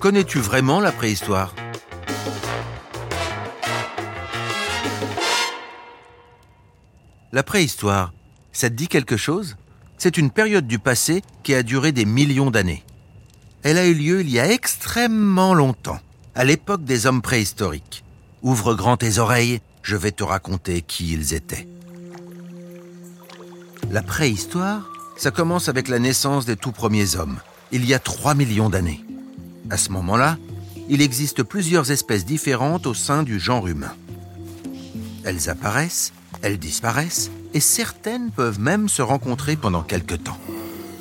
Connais-tu vraiment la préhistoire? La préhistoire, ça te dit quelque chose? C'est une période du passé qui a duré des millions d'années. Elle a eu lieu il y a extrêmement longtemps, à l'époque des hommes préhistoriques. Ouvre grand tes oreilles, je vais te raconter qui ils étaient. La préhistoire, ça commence avec la naissance des tout premiers hommes, il y a 3 millions d'années. À ce moment-là, il existe plusieurs espèces différentes au sein du genre humain. Elles apparaissent, elles disparaissent, et certaines peuvent même se rencontrer pendant quelque temps.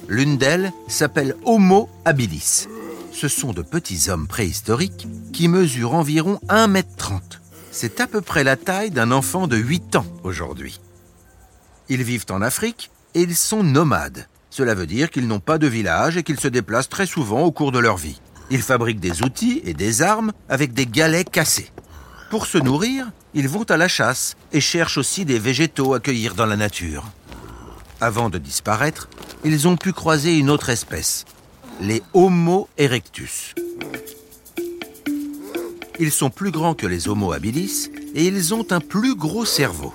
L'une d'elles s'appelle Homo habilis. Ce sont de petits hommes préhistoriques qui mesurent environ 1m30. C'est à peu près la taille d'un enfant de 8 ans aujourd'hui. Ils vivent en Afrique et ils sont nomades. Cela veut dire qu'ils n'ont pas de village et qu'ils se déplacent très souvent au cours de leur vie. Ils fabriquent des outils et des armes avec des galets cassés. Pour se nourrir, ils vont à la chasse et cherchent aussi des végétaux à cueillir dans la nature. Avant de disparaître, ils ont pu croiser une autre espèce, les Homo erectus. Ils sont plus grands que les Homo habilis et ils ont un plus gros cerveau.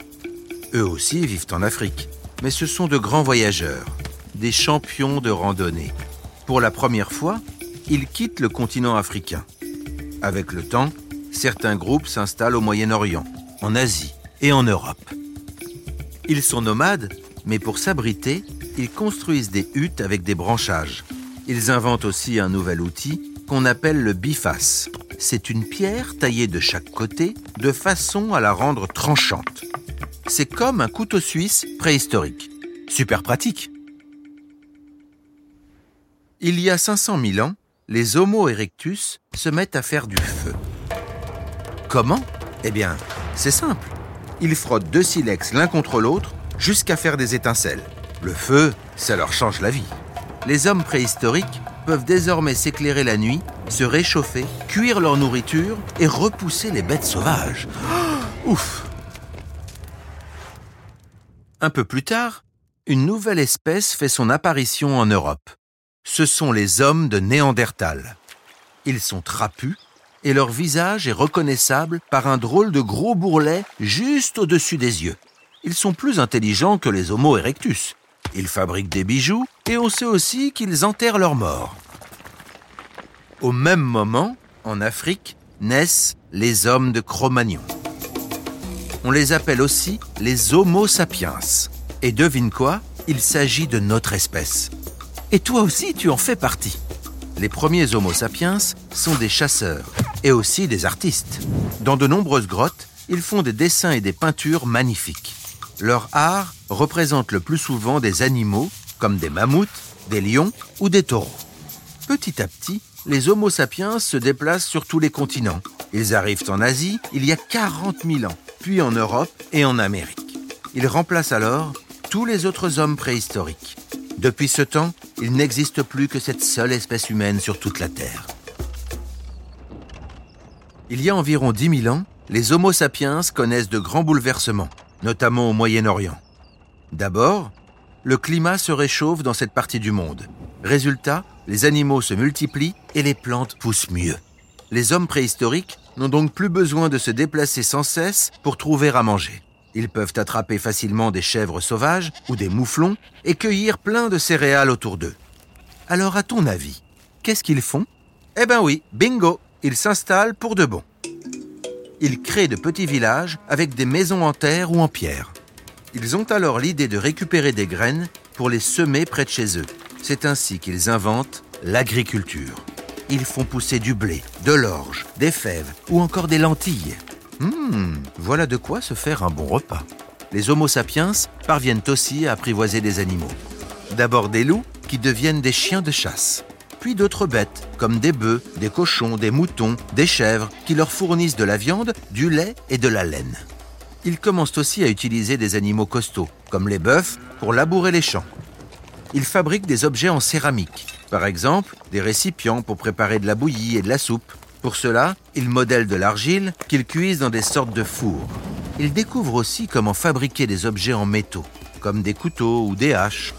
Eux aussi vivent en Afrique, mais ce sont de grands voyageurs, des champions de randonnée. Pour la première fois, ils quittent le continent africain. Avec le temps, certains groupes s'installent au Moyen-Orient, en Asie et en Europe. Ils sont nomades, mais pour s'abriter, ils construisent des huttes avec des branchages. Ils inventent aussi un nouvel outil qu'on appelle le biface. C'est une pierre taillée de chaque côté de façon à la rendre tranchante. C'est comme un couteau suisse préhistorique. Super pratique. Il y a 500 000 ans, les Homo erectus se mettent à faire du feu. Comment? Eh bien, c'est simple. Ils frottent deux silex l'un contre l'autre jusqu'à faire des étincelles. Le feu, ça leur change la vie. Les hommes préhistoriques peuvent désormais s'éclairer la nuit, se réchauffer, cuire leur nourriture et repousser les bêtes sauvages. ouf Un peu plus tard, une nouvelle espèce fait son apparition en Europe. Ce sont les hommes de Néandertal. Ils sont trapus et leur visage est reconnaissable par un drôle de gros bourrelet juste au-dessus des yeux. Ils sont plus intelligents que les Homo erectus. Ils fabriquent des bijoux et on sait aussi qu'ils enterrent leurs morts. Au même moment, en Afrique, naissent les hommes de Cro-Magnon. On les appelle aussi les Homo sapiens. Et devine quoi? Il s'agit de notre espèce. Et toi aussi, tu en fais partie. Les premiers Homo sapiens sont des chasseurs et aussi des artistes. Dans de nombreuses grottes, ils font des dessins et des peintures magnifiques. Leur art représente le plus souvent des animaux comme des mammouths, des lions ou des taureaux. Petit à petit, les Homo sapiens se déplacent sur tous les continents. Ils arrivent en Asie il y a 40 000 ans, puis en Europe et en Amérique. Ils remplacent alors tous les autres hommes préhistoriques. Depuis ce temps, il n'existe plus que cette seule espèce humaine sur toute la Terre. Il y a environ 10 000 ans, les Homo sapiens connaissent de grands bouleversements, notamment au Moyen-Orient. D'abord, le climat se réchauffe dans cette partie du monde. Résultat, les animaux se multiplient et les plantes poussent mieux. Les hommes préhistoriques n'ont donc plus besoin de se déplacer sans cesse pour trouver à manger. Ils peuvent attraper facilement des chèvres sauvages ou des mouflons et cueillir plein de céréales autour d'eux. Alors à ton avis, qu'est-ce qu'ils font? Eh ben oui, bingo, ils s'installent pour de bon. Ils créent de petits villages avec des maisons en terre ou en pierre. Ils ont alors l'idée de récupérer des graines pour les semer près de chez eux. C'est ainsi qu'ils inventent l'agriculture. Ils font pousser du blé, de l'orge, des fèves ou encore des lentilles. Hum, voilà de quoi se faire un bon repas. Les Homo sapiens parviennent aussi à apprivoiser des animaux. D'abord des loups qui deviennent des chiens de chasse, puis d'autres bêtes comme des bœufs, des cochons, des moutons, des chèvres qui leur fournissent de la viande, du lait et de la laine. Ils commencent aussi à utiliser des animaux costauds, comme les bœufs, pour labourer les champs. Ils fabriquent des objets en céramique, par exemple des récipients pour préparer de la bouillie et de la soupe, pour cela, ils modèlent de l'argile qu'ils cuisent dans des sortes de fours. Ils découvrent aussi comment fabriquer des objets en métaux, comme des couteaux ou des haches.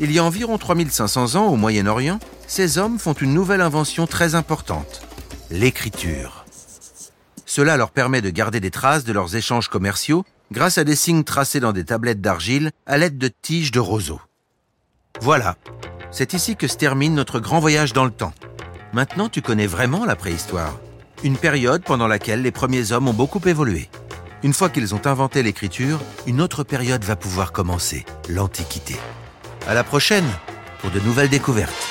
Il y a environ 3500 ans au Moyen-Orient, ces hommes font une nouvelle invention très importante, l'écriture. Cela leur permet de garder des traces de leurs échanges commerciaux grâce à des signes tracés dans des tablettes d'argile à l'aide de tiges de roseau. Voilà, c'est ici que se termine notre grand voyage dans le temps. Maintenant, tu connais vraiment la préhistoire, une période pendant laquelle les premiers hommes ont beaucoup évolué. Une fois qu'ils ont inventé l'écriture, une autre période va pouvoir commencer, l'Antiquité. À la prochaine pour de nouvelles découvertes.